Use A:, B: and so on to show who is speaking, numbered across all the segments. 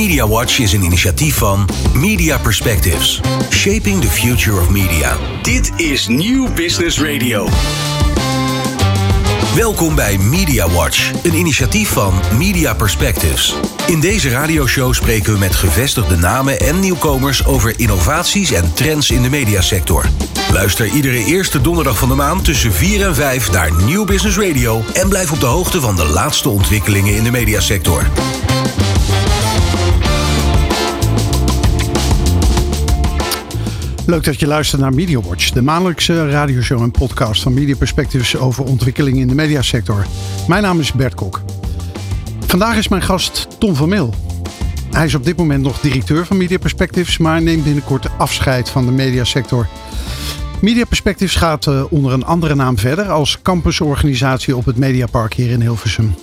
A: Media Watch is een initiatief van Media Perspectives. Shaping the future of media.
B: Dit is Nieuw Business Radio.
A: Welkom bij Media Watch, een initiatief van Media Perspectives. In deze radioshow spreken we met gevestigde namen en nieuwkomers over innovaties en trends in de mediasector. Luister iedere eerste donderdag van de maand tussen 4 en 5 naar Nieuw Business Radio en blijf op de hoogte van de laatste ontwikkelingen in de mediasector.
C: Leuk dat je luistert naar Media Watch, de maandelijkse radioshow en podcast van Media Perspectives over ontwikkelingen in de mediasector. Mijn naam is Bert Kok. Vandaag is mijn gast Tom van Meel. Hij is op dit moment nog directeur van Media Perspectives, maar neemt binnenkort afscheid van de mediasector. Media Perspectives gaat eh, onder een andere naam verder als campusorganisatie op het Mediapark hier in Hilversum.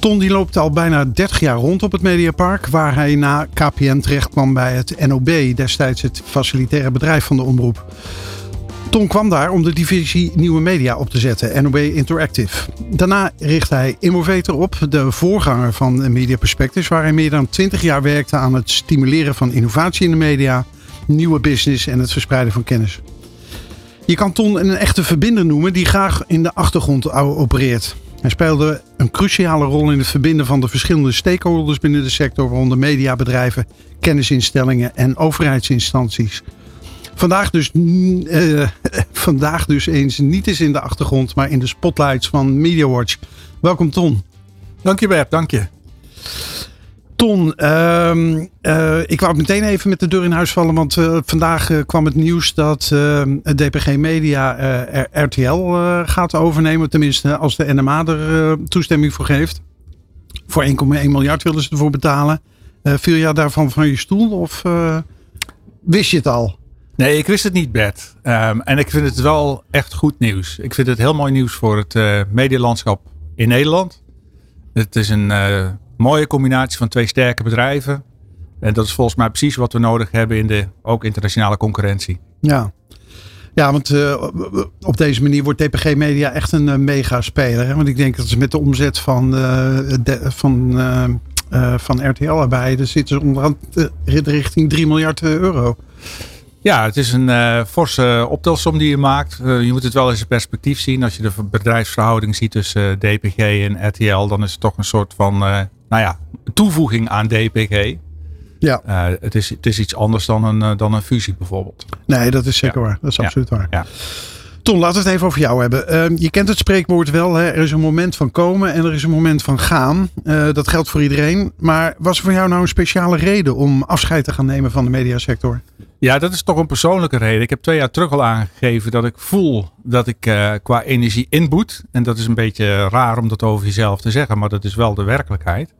C: Ton die loopt al bijna 30 jaar rond op het Mediapark, waar hij na KPN terecht kwam bij het NOB, destijds het facilitaire bedrijf van de omroep. Ton kwam daar om de divisie Nieuwe Media op te zetten, NOB Interactive. Daarna richtte hij Innovator op, de voorganger van Media Perspectives, waar hij meer dan 20 jaar werkte aan het stimuleren van innovatie in de media, nieuwe business en het verspreiden van kennis. Je kan Ton een echte verbinder noemen die graag in de achtergrond opereert. Hij speelde een cruciale rol in het verbinden van de verschillende stakeholders binnen de sector, waaronder mediabedrijven, kennisinstellingen en overheidsinstanties. Vandaag dus, uh, vandaag dus eens niet eens in de achtergrond, maar in de spotlights van MediaWatch. Welkom Ton.
D: Dank je Bert, dank je.
C: Ton, uh, uh, ik wou meteen even met de deur in huis vallen. Want uh, vandaag uh, kwam het nieuws dat het DPG Media RTL gaat overnemen. Tenminste, als de NMA er toestemming voor geeft. Voor 1,1 miljard willen ze ervoor betalen. viel jij daarvan van je stoel of wist je het al?
D: Nee, ik wist het niet, Bert. Um, en ik vind het wel echt goed nieuws. Ik vind het heel mooi nieuws voor het medialandschap in Nederland. Het is een mooie combinatie van twee sterke bedrijven. En dat is volgens mij precies wat we nodig hebben in de ook internationale concurrentie.
C: Ja, ja want uh, op deze manier wordt TPG Media echt een uh, mega speler. Hè? Want ik denk dat ze met de omzet van, uh, de, van, van RTL erbij, dan zitten ze onderhand richting 3 miljard euro.
D: Ja, het is een forse optelsom die je maakt. Je moet het wel eens in perspectief zien. Als je de bedrijfsverhouding ziet tussen DPG en RTL, dan is het toch een soort van nou ja, toevoeging aan DPG. Ja. Uh, het, is, het is iets anders dan een, uh, dan een fusie bijvoorbeeld.
C: Nee, dat is zeker ja. waar. Dat is absoluut waar. Ja. Ton, laten we het even over jou hebben. Uh, je kent het spreekwoord wel. Hè? Er is een moment van komen en er is een moment van gaan. Uh, dat geldt voor iedereen. Maar was er voor jou nou een speciale reden om afscheid te gaan nemen van de mediasector?
D: Ja, dat is toch een persoonlijke reden. Ik heb twee jaar terug al aangegeven dat ik voel dat ik uh, qua energie inboet. En dat is een beetje raar om dat over jezelf te zeggen, maar dat is wel de werkelijkheid.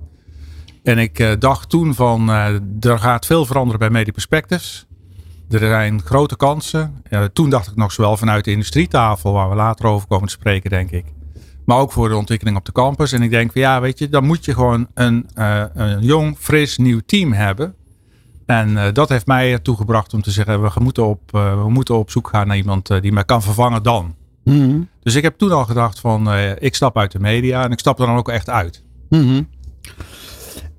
D: En ik uh, dacht toen van, uh, er gaat veel veranderen bij Media Perspectives. Er zijn grote kansen. toen dacht ik nog zowel vanuit de industrietafel, waar we later over komen te spreken, denk ik. Maar ook voor de ontwikkeling op de campus. En ik denk van ja, weet je, dan moet je gewoon een, een jong, fris, nieuw team hebben en dat heeft mij ertoe gebracht om te zeggen, we moeten op, we moeten op zoek gaan naar iemand die mij kan vervangen dan. Mm -hmm. Dus ik heb toen al gedacht van, ik stap uit de media en ik stap er dan ook echt uit.
C: Mm -hmm.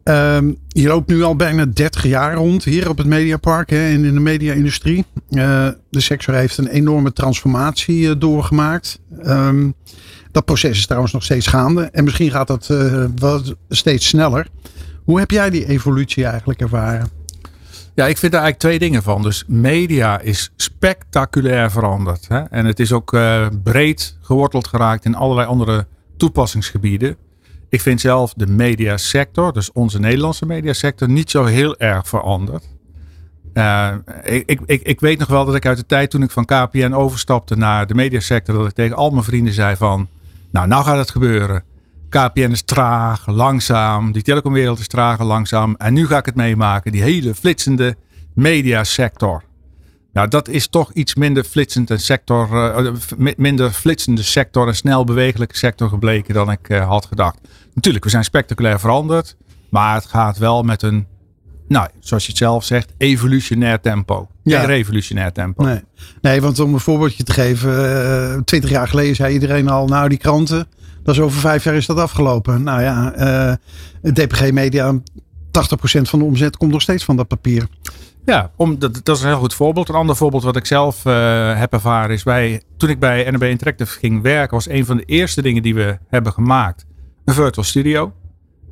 C: Um, je loopt nu al bijna 30 jaar rond hier op het Mediapark hè, in, de media-industrie. de sector heeft een enorme transformatie doorgemaakt. Um, dat proces is trouwens nog steeds gaande en misschien gaat dat wel steeds sneller. Hoe heb jij die evolutie eigenlijk ervaren?
D: Ja, ik vind er eigenlijk twee dingen van. Dus media is spectaculair veranderd. Hè? En het is ook breed geworteld geraakt in allerlei andere toepassingsgebieden. Ik vind zelf de mediasector, dus onze Nederlandse mediasector, niet zo heel erg veranderd. Uh, ik, ik, ik weet nog wel dat ik uit de tijd toen ik van KPN overstapte naar de mediasector, dat ik tegen al mijn vrienden zei van, nou, nou gaat het gebeuren. KPN is traag, langzaam. Die telecomwereld is traag en langzaam. En nu ga ik het meemaken. Die hele flitsende mediasector. Nou, dat is toch iets minder flitsend en sector, uh, minder flitsende sector en snel bewegelijke sector gebleken dan ik had gedacht. Natuurlijk, we zijn spectaculair veranderd. Maar het gaat wel met een, nou, zoals je het zelf zegt, evolutionair tempo. Ja. Geen revolutionair tempo.
C: Nee. nee, want om een voorbeeldje te geven. Uh, twintig jaar geleden zei iedereen al, nou die kranten dat is over vijf jaar is dat afgelopen. Nou ja, uh, DPG Media 80% van de omzet komt nog steeds van dat papier.
D: Ja, om, dat, dat is een heel goed voorbeeld. Een ander voorbeeld wat ik zelf uh, heb ervaren is bij, toen ik bij NB Interactive ging werken, was een van de eerste dingen die we hebben gemaakt een virtual studio.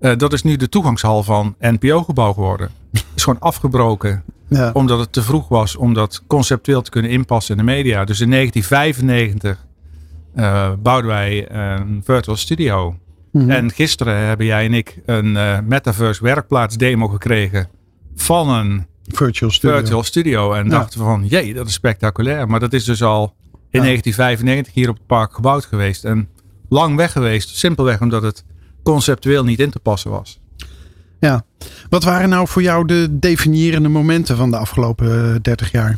D: Uh, dat is nu de toegangshal van NPO-gebouw geworden. is gewoon afgebroken. Ja. Omdat het te vroeg was om dat conceptueel te kunnen inpassen in de media. Dus in 1995 uh, bouwden wij een virtual studio. Mm En gisteren hebben jij en ik een uh, metaverse werkplaats demo gekregen van een
C: virtual studio.
D: Virtual studio. En dachten van, jee, dat is spectaculair. Maar dat is dus al in 1995 hier op het park gebouwd geweest. En lang weg geweest. Simpelweg omdat het conceptueel niet in te passen was.
C: Ja. Wat waren nou voor jou de definiërende momenten van de afgelopen 30 eh, jaar?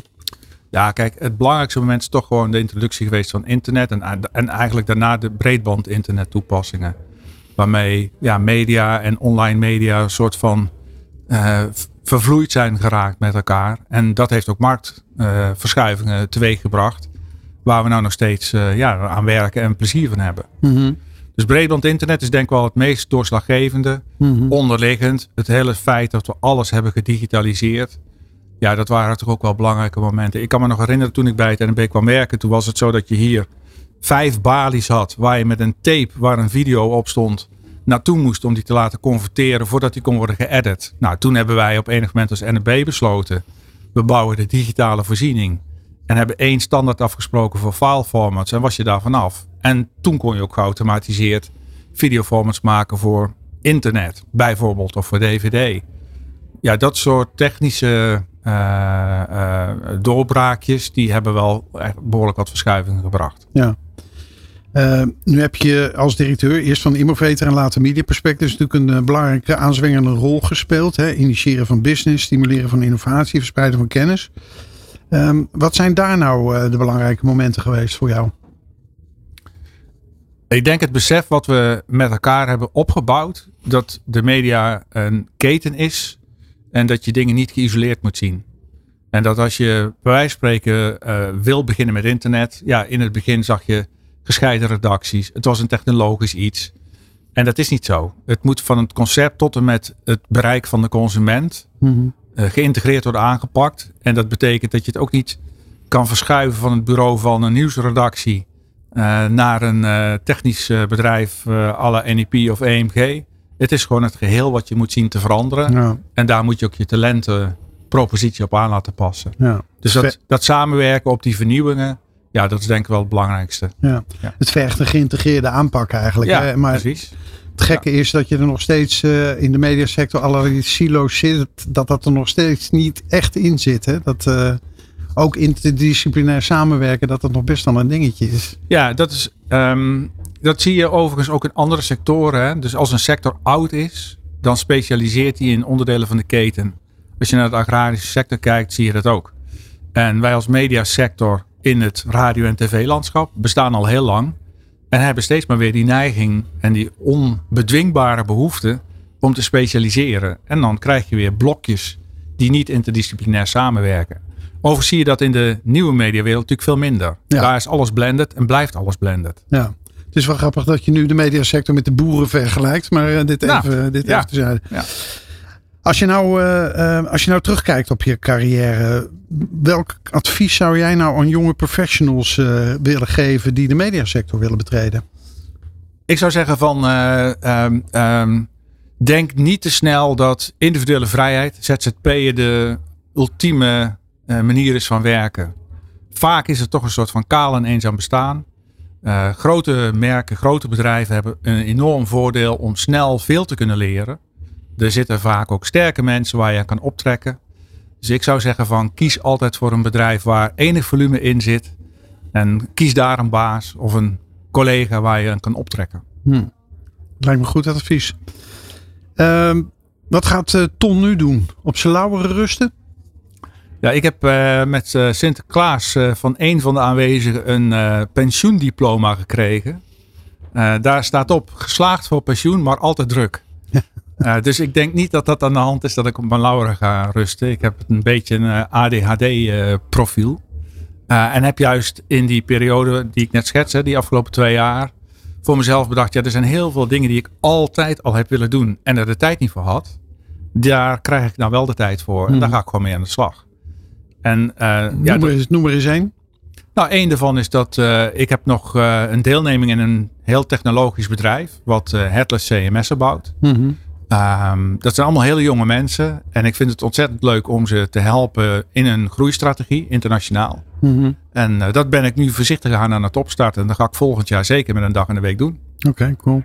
D: Ja, kijk, het belangrijkste moment is toch gewoon de introductie geweest van internet. En, en eigenlijk daarna de breedband internet toepassingen. Waarmee ja, media en online media een soort van uh, vervloeid zijn geraakt met elkaar. En dat heeft ook marktverschuivingen uh, teweeggebracht. Waar we nou nog steeds uh, ja, aan werken en plezier van hebben. Mm Dus breedband internet is denk ik wel het meest doorslaggevende. Mm Onderliggend. Het hele feit dat we alles hebben gedigitaliseerd. Ja, dat waren toch ook wel belangrijke momenten. Ik kan me nog herinneren toen ik bij het NB kwam werken. Toen was het zo dat je hier vijf balies had. Waar je met een tape waar een video op stond naartoe moest om die te laten converteren voordat die kon worden geëdit. Nou, toen hebben wij op enig moment als NB besloten. We bouwen de digitale voorziening. En hebben één standaard afgesproken voor file formats. En was je daar vanaf. En toen kon je ook geautomatiseerd videoformats maken voor internet. Bijvoorbeeld of voor DVD. Ja, dat soort technische uh, uh, doorbraakjes. Die hebben wel behoorlijk wat verschuivingen gebracht.
C: Ja. Uh, nu heb je als directeur eerst van Immovator en later Media Perspectives natuurlijk een belangrijke aanzwengende rol gespeeld. Hè? Initiëren van business, stimuleren van innovatie, verspreiden van kennis. Um, wat zijn daar nou uh, de belangrijke momenten geweest voor jou?
D: Ik denk het besef wat we met elkaar hebben opgebouwd. Dat de media een keten is. En dat je dingen niet geïsoleerd moet zien. En dat als je bij wijze van spreken wil beginnen met internet. Ja, in het begin zag je gescheiden redacties. Het was een technologisch iets. En dat is niet zo. Het moet van het concept tot en met het bereik van de consument mm geïntegreerd worden aangepakt. En dat betekent dat je het ook niet kan verschuiven van het bureau van een nieuwsredactie uh, naar een uh, technisch bedrijf la NEP of EMG. Het is gewoon het geheel wat je moet zien te veranderen. Ja. En daar moet je ook je talentenpropositie op aan laten passen. Ja. Dus dat, dat samenwerken op die vernieuwingen, ja, dat is denk ik wel het belangrijkste.
C: Ja. Het vergt een geïntegreerde aanpak eigenlijk.
D: Ja,
C: hè?
D: Maar precies.
C: Het gekke is dat je er nog steeds uh, in de mediasector allerlei silo's zit. Dat dat er nog steeds niet echt in zit. Hè? Dat uh, ook interdisciplinair samenwerken, dat dat nog best wel een dingetje is.
D: Ja, dat, is, um, dat zie je overigens ook in andere sectoren. Hè? Dus als een sector oud is, dan specialiseert hij in onderdelen van de keten. Als je naar de agrarische sector kijkt, zie je dat ook. En wij als mediasector in het radio- en tv-landschap. Bestaan al heel lang. En hebben steeds maar weer die neiging en die onbedwingbare behoefte om te specialiseren. En dan krijg je weer blokjes die niet interdisciplinair samenwerken. Overigens zie je dat in de nieuwe mediawereld natuurlijk veel minder. Daar is alles blended en blijft alles blended.
C: Ja. Het is wel grappig dat je nu de mediasector met de boeren vergelijkt. Maar uh, dit nou, even, dit ja. even te Ja. Als je, nou, uh, uh, als je nou terugkijkt op je carrière, welk advies zou jij nou aan jonge professionals uh, willen geven die de mediasector willen betreden?
D: Ik zou zeggen van um, um, denk niet te snel dat individuele vrijheid, ZZP'en de ultieme manier is van werken. Vaak is het toch een soort van kaal en eenzaam bestaan. grote merken, grote bedrijven hebben een enorm voordeel om snel veel te kunnen leren. Er zitten vaak ook sterke mensen waar je aan kan optrekken. Dus ik zou zeggen van kies altijd voor een bedrijf waar enig volume in zit. En kies daar een baas of een collega waar je aan kan optrekken.
C: Hmm. Lijkt me goed advies. Uh, wat gaat uh, Ton nu doen? Op zijn lauwere rusten?
D: Ja, ik heb uh, met uh, Sinterklaas van een van de aanwezigen een pensioendiploma gekregen. daar staat op geslaagd voor pensioen, maar altijd druk. Uh, dus ik denk niet dat dat aan de hand is dat ik op mijn lauren ga rusten. Ik heb een beetje een uh, ADHD-profiel. Uh, en heb juist in die periode die ik net schets, die afgelopen twee jaar, voor mezelf bedacht: ja, er zijn heel veel dingen die ik altijd al heb willen doen en er de tijd niet voor had. Daar krijg ik nou wel de tijd voor. En
C: Mhm.
D: daar ga ik gewoon mee aan de slag. En eh, ja,
C: noem, er eens, noem eens één.
D: nou, één daarvan is dat eh, ik heb nog eh, een deelneming in een heel technologisch bedrijf. Wat eh Headless CMS'en bouwt.
C: Mhm.
D: Ehm, dat zijn allemaal hele jonge mensen. En ik vind het ontzettend leuk om ze te helpen in een groeistrategie, internationaal.
C: Mhm.
D: En eh, dat ben ik nu voorzichtig aan aan het opstarten. En dat ga ik volgend jaar zeker met een dag in de week doen.
C: Oké, cool.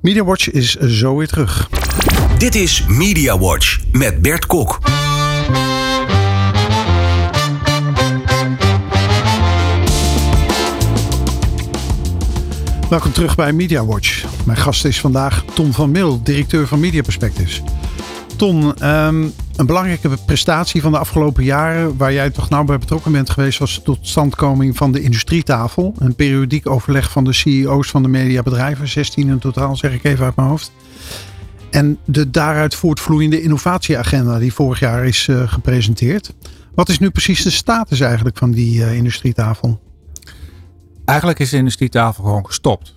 C: Media Watch is zo weer terug.
A: Dit is Media Watch met Bert Kok.
C: Welkom terug bij Media Watch. Mijn gast is vandaag Tom van Mil, directeur van Media Perspectives. Ton, ehm, een belangrijke prestatie van de afgelopen jaren waar jij toch nauw bij betrokken bent geweest, was de totstandkoming van de industrietafel. Een periodiek overleg van de CEO's van de mediabedrijven, 16 in totaal, zeg ik even uit mijn hoofd. En de daaruit voortvloeiende innovatieagenda die vorig jaar is eh, gepresenteerd. Wat is nu precies de status eigenlijk van die eh, industrietafel?
D: Eigenlijk is de industrietafel gewoon gestopt.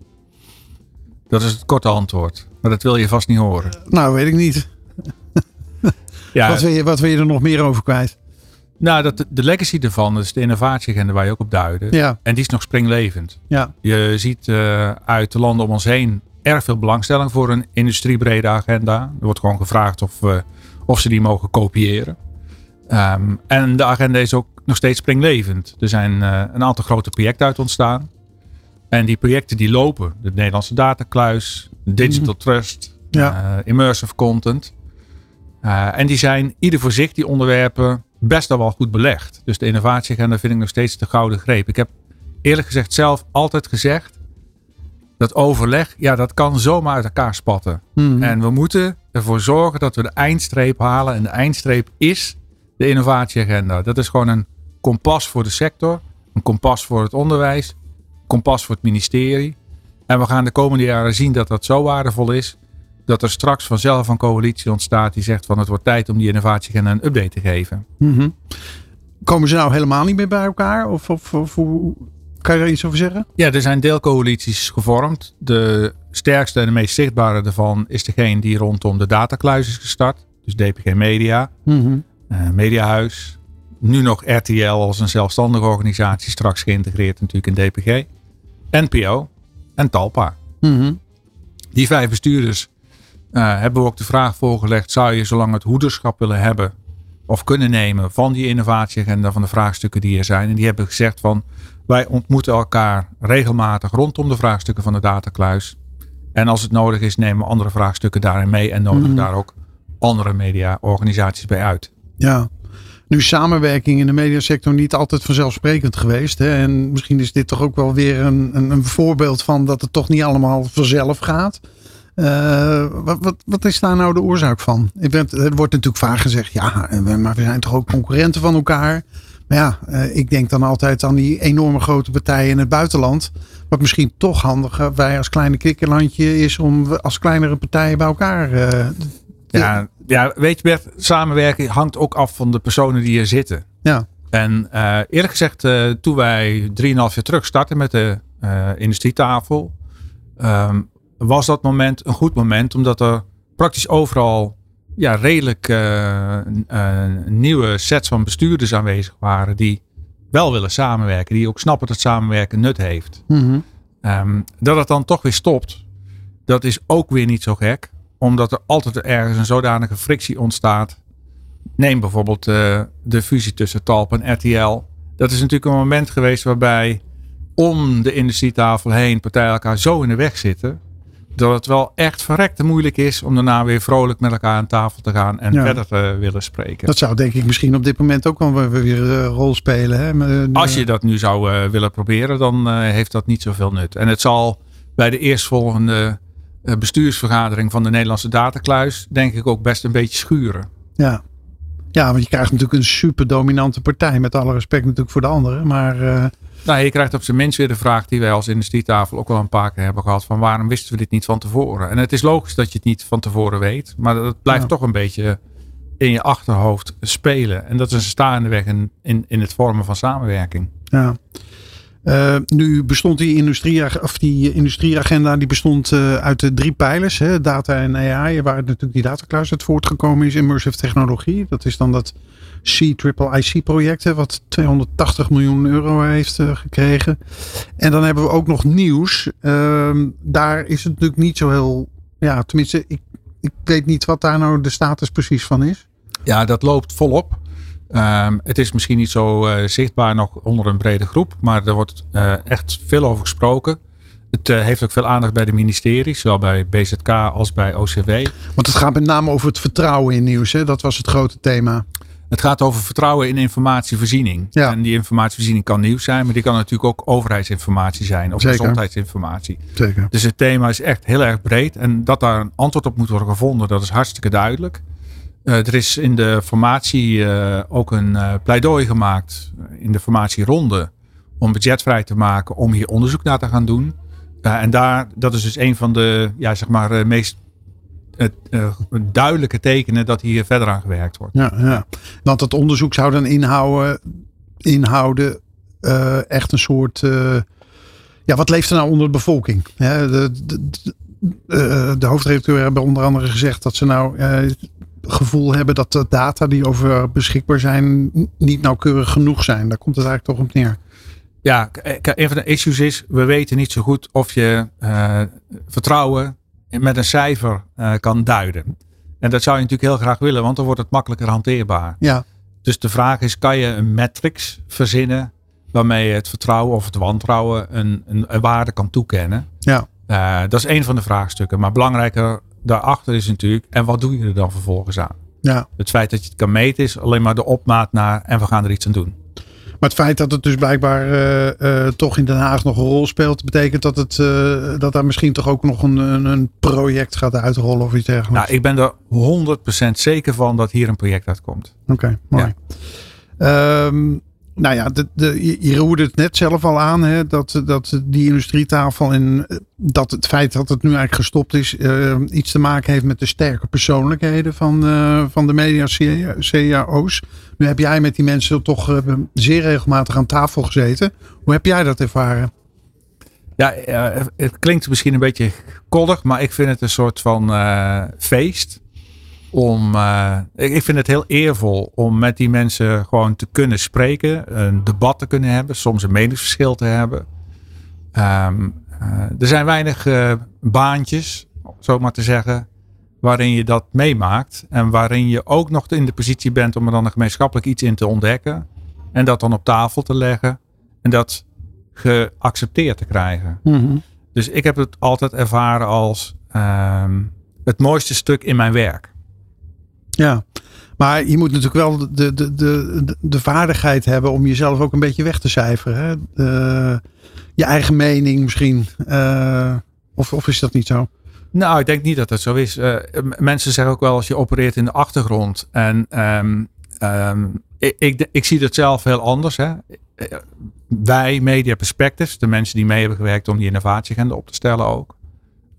D: Dat is het korte antwoord. Maar dat wil je vast niet horen.
C: Nou, weet ik niet.
D: Ja,
C: Wat, wil je, wat wil je er nog meer over kwijt?
D: nou, dat, de legacy ervan, dat is de innovatieagenda waar je ook op duidde.
C: Ja,
D: En die is nog springlevend.
C: ja.
D: Je ziet eh, uit de landen om ons heen erg veel belangstelling voor een industriebrede agenda. Er wordt gewoon gevraagd of, eh, of ze die mogen kopiëren. Ehm, en de agenda is ook nog steeds springlevend. Er zijn eh, een aantal grote projecten uit ontstaan. En die projecten die lopen. De Nederlandse datakluis, Digital Trust,
C: Ja.
D: eh, Immersive Content. Eh, en die zijn ieder voor zich, die onderwerpen, best al wel goed belegd. Dus de innovatieagenda vind ik nog steeds de gouden greep. Ik heb eerlijk gezegd zelf altijd gezegd. Dat overleg, ja, dat kan zomaar uit elkaar spatten.
C: Mhm.
D: En we moeten ervoor zorgen dat we de eindstreep halen. En de eindstreep is de innovatieagenda. Dat is gewoon een kompas voor de sector. Een kompas voor het onderwijs. Kompas voor het ministerie. En we gaan de komende jaren zien dat dat zo waardevol is. Dat er straks vanzelf een coalitie ontstaat die zegt van het wordt tijd om die innovatieagenda een update te geven.
C: Mhm. Komen ze nou helemaal niet meer bij elkaar? Of, of, of hoe- kan je daar iets over zeggen?
D: Ja, er zijn deelcoalities gevormd. De sterkste en de meest zichtbare daarvan is degene die rondom de datakluis is gestart. Dus DPG Media,
C: Mhm.
D: eh, Mediahuis. Nu nog RTL als een zelfstandige organisatie, straks geïntegreerd natuurlijk in DPG. NPO en Talpa.
C: Mhm.
D: Die vijf bestuurders eh, hebben we ook de vraag voorgelegd: zou je zolang het hoederschap willen hebben of kunnen nemen van die innovatieagenda, van de vraagstukken die er zijn? En die hebben gezegd van wij ontmoeten elkaar regelmatig rondom de vraagstukken van de datakluis. En als het nodig is, nemen we andere vraagstukken daarin mee en nodigen
C: Mhm.
D: daar ook andere mediaorganisaties bij uit.
C: Ja. Nu samenwerking in de mediasector niet altijd vanzelfsprekend geweest. Hè? En misschien is dit toch ook wel weer een, een, een voorbeeld van dat het toch niet allemaal vanzelf gaat. Eh, wat, wat, wat is daar nou de oorzaak van? Ik ben, er wordt natuurlijk vaak gezegd, ja, maar we zijn toch ook concurrenten van elkaar. Maar ja, eh, ik denk dan altijd aan die enorme grote partijen in het buitenland. Wat misschien toch handiger wij als kleine kikkerlandje is om als kleinere partijen bij elkaar. eh,
D: Ja, ja, weet je Bert, samenwerken hangt ook af van de personen die er zitten.
C: ja.
D: En eh, eerlijk gezegd, eh, toen wij 3,5 jaar terug startten met de eh, industrietafel, ehm, was dat moment een goed moment, omdat er praktisch overal ja, redelijk nieuwe sets van bestuurders aanwezig waren die wel willen samenwerken, die ook snappen dat samenwerken nut heeft.
C: Mhm.
D: Ehm, dat het dan toch weer stopt, dat is ook weer niet zo gek. Omdat er altijd ergens een zodanige frictie ontstaat. Neem bijvoorbeeld eh, de fusie tussen Talp en RTL. Dat is natuurlijk een moment geweest waarbij om de industrietafel heen partijen elkaar zo in de weg zitten. Dat het wel echt verrekte moeilijk is om daarna weer vrolijk met elkaar aan tafel te gaan en
C: Ja.
D: verder te willen spreken.
C: Dat zou denk ik misschien op dit moment ook wel weer- een rol spelen. Hè? Maar, eh,
D: Als je dat nu zou eh, willen proberen, dan eh, heeft dat niet zoveel nut. En het zal bij de eerstvolgende eh, bestuursvergadering van de Nederlandse datakluis, denk ik ook best een beetje schuren.
C: Ja. ja, want je krijgt natuurlijk een super dominante partij. Met alle respect natuurlijk voor de anderen. Maar eh,
D: Nou, je krijgt op zijn minst weer de vraag die wij als industrietafel ook wel een paar keer hebben gehad: van waarom wisten we dit niet van tevoren? En het is logisch dat je het niet van tevoren weet, maar dat blijft
C: Ja.
D: toch een beetje in je achterhoofd spelen. En dat is een staande weg in, in, in het vormen van samenwerking.
C: ja. Uh, nu bestond die, industrie, of die industrieagenda die bestond uh, uit de drie pijlers. Hè, data en AI, waar natuurlijk die datakluis uit voortgekomen is. Immersive technologie, dat is dan dat C-Triple-IC project, wat 280 miljoen euro heeft uh, gekregen. En dan hebben we ook nog nieuws. Ehm, daar is het natuurlijk niet zo heel, ja, tenminste, ik, ik weet niet wat daar nou de status precies van is.
D: Ja, dat loopt volop. Um, het is misschien niet zo uh, zichtbaar nog onder een brede groep, maar er wordt uh, echt veel over gesproken. Het uh, heeft ook veel aandacht bij de ministeries, zowel bij BZK als bij OCW.
C: Want het gaat met name over het vertrouwen in nieuws, hè? dat was het grote thema.
D: Het gaat over vertrouwen in informatievoorziening. Ja. En die informatievoorziening kan nieuws zijn, maar die kan natuurlijk ook overheidsinformatie zijn of
C: Zeker.
D: gezondheidsinformatie.
C: Zeker.
D: Dus het thema is echt heel erg breed. En dat daar een antwoord op moet worden gevonden, dat is hartstikke duidelijk. Uh, er is in de formatie uh, ook een uh, pleidooi gemaakt in de formatieronde om budgetvrij te maken om hier onderzoek naar te gaan doen. en daar, dat is dus een van de ja, zeg maar, meest duidelijke tekenen dat hier verder aan gewerkt wordt.
C: Ja, ja. want dat onderzoek zou dan inhouden, inhouden echt een soort. ja, wat leeft er nou onder de bevolking? De, de, de, de hoofdredacteur hebben onder andere gezegd dat ze nou gevoel hebben dat de data die over beschikbaar zijn niet nauwkeurig genoeg zijn. Daar komt het eigenlijk toch op neer.
D: Ja, een van de issues is, we weten niet zo goed of je uh, vertrouwen met een cijfer uh, kan duiden. En dat zou je natuurlijk heel graag willen, want dan wordt het makkelijker hanteerbaar.
C: Ja.
D: Dus de vraag is, kan je een matrix verzinnen waarmee je het vertrouwen of het wantrouwen een, een, een waarde kan toekennen?
C: Ja.
D: Uh, dat is een van de vraagstukken. Maar belangrijker daarachter is natuurlijk, en wat doe je er dan vervolgens aan?
C: Ja.
D: Het feit dat je het kan meten is alleen maar de opmaat naar en we gaan er iets aan doen.
C: Maar het feit dat het dus blijkbaar uh, uh, toch in Den Haag nog een rol speelt, betekent dat, het, uh, dat daar misschien toch ook nog een, een, project gaat uitrollen of iets dergelijks.
D: Nou, ik ben er 100% zeker van dat hier een project uitkomt.
C: Oké, okay, mooi. Ja. Um, nou ja, de, de, je roerde het net zelf al aan, hè, dat, dat die industrietafel en dat het feit dat het nu eigenlijk gestopt is, uh, iets te maken heeft met de sterke persoonlijkheden van, uh, van de media CAO's. Nu heb jij met die mensen toch zeer regelmatig aan tafel gezeten. Hoe heb jij dat ervaren?
D: Ja, het klinkt misschien een beetje koddig, maar ik vind het een soort van feest om. Uh, ik vind het heel eervol om met die mensen gewoon te kunnen spreken, een debat te kunnen hebben, soms een meningsverschil te hebben. Um, uh, er zijn weinig uh, baantjes, zo maar te zeggen, waarin je dat meemaakt en waarin je ook nog in de positie bent om er dan een gemeenschappelijk iets in te ontdekken en dat dan op tafel te leggen en dat geaccepteerd te krijgen.
C: Mm -hmm.
D: Dus ik heb het altijd ervaren als um, het mooiste stuk in mijn werk.
C: Ja, maar je moet natuurlijk wel de, de, de, de, vaardigheid hebben om jezelf ook een beetje weg te cijferen. Hè? Je eigen mening misschien. Uh, of, of is dat niet zo?
D: Nou, ik denk niet dat dat zo is. Uh, mensen zeggen ook wel als je opereert in de achtergrond. En um, um, ik, ik, ik, zie het zelf heel anders. Hè? Wij, Media Perspectives, de mensen die mee hebben gewerkt om die innovatieagenda op te stellen ook,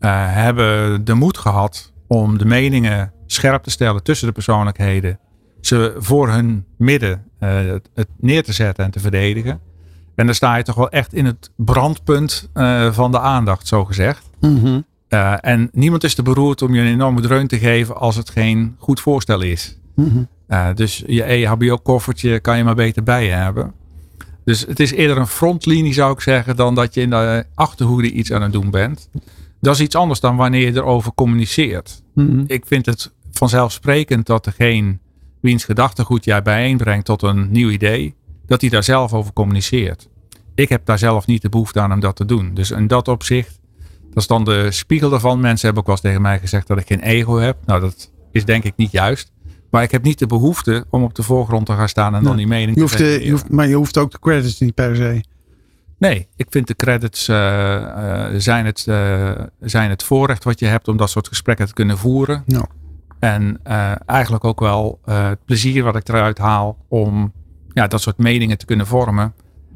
D: uh, hebben de moed gehad om de meningen scherp te stellen tussen de persoonlijkheden. Ze voor hun midden uh, het, neer te zetten en te verdedigen. En dan sta je toch wel echt in het brandpunt uh, van de aandacht, zo gezegd.
C: Mm -hmm.
D: uh, en niemand is te beroerd om je een enorme dreun te geven als het geen goed voorstel is.
C: Mm -hmm.
D: dus je EHBO-koffertje kan je maar beter bij je hebben. Dus het is eerder een frontlinie, zou ik zeggen, dan dat je in de achterhoede iets aan het doen bent. Dat is iets anders dan wanneer je erover communiceert.
C: Mm -hmm.
D: Ik vind het vanzelfsprekend dat degene wiens gedachtegoed jij bijeenbrengt tot een nieuw idee, dat hij daar zelf over communiceert. Ik heb daar zelf niet de behoefte aan om dat te doen. Dus in dat opzicht, dat is dan de spiegel daarvan. Mensen hebben ook wel eens tegen mij gezegd dat ik geen ego heb. Nou, dat is denk ik niet juist. Maar ik heb niet de behoefte om op de voorgrond te gaan staan en dan die mening
C: je hoeft
D: te
C: de, je hoeft, Maar je hoeft ook de credits niet per se.
D: Nee, ik vind de credits uh, uh, zijn, het, uh, zijn het voorrecht wat je hebt om dat soort gesprekken te kunnen voeren.
C: Ja.
D: En uh, eigenlijk ook wel uh, het plezier wat ik eruit haal om ja, dat soort meningen te kunnen vormen.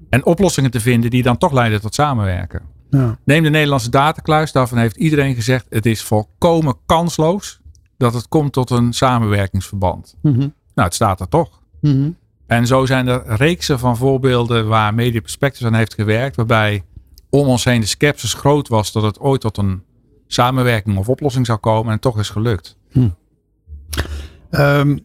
D: En oplossingen te vinden die dan toch leiden tot samenwerken.
C: Ja.
D: Neem de Nederlandse datakluis. Daarvan heeft iedereen gezegd het is volkomen kansloos dat het komt tot een samenwerkingsverband.
C: Mm -hmm.
D: Nou, het staat er toch.
C: Mm -hmm.
D: En zo zijn er reeksen van voorbeelden waar Media Perspectives aan heeft gewerkt. Waarbij om ons heen de sceptisch groot was dat het ooit tot een samenwerking of oplossing zou komen. En toch is gelukt.
C: Ehm,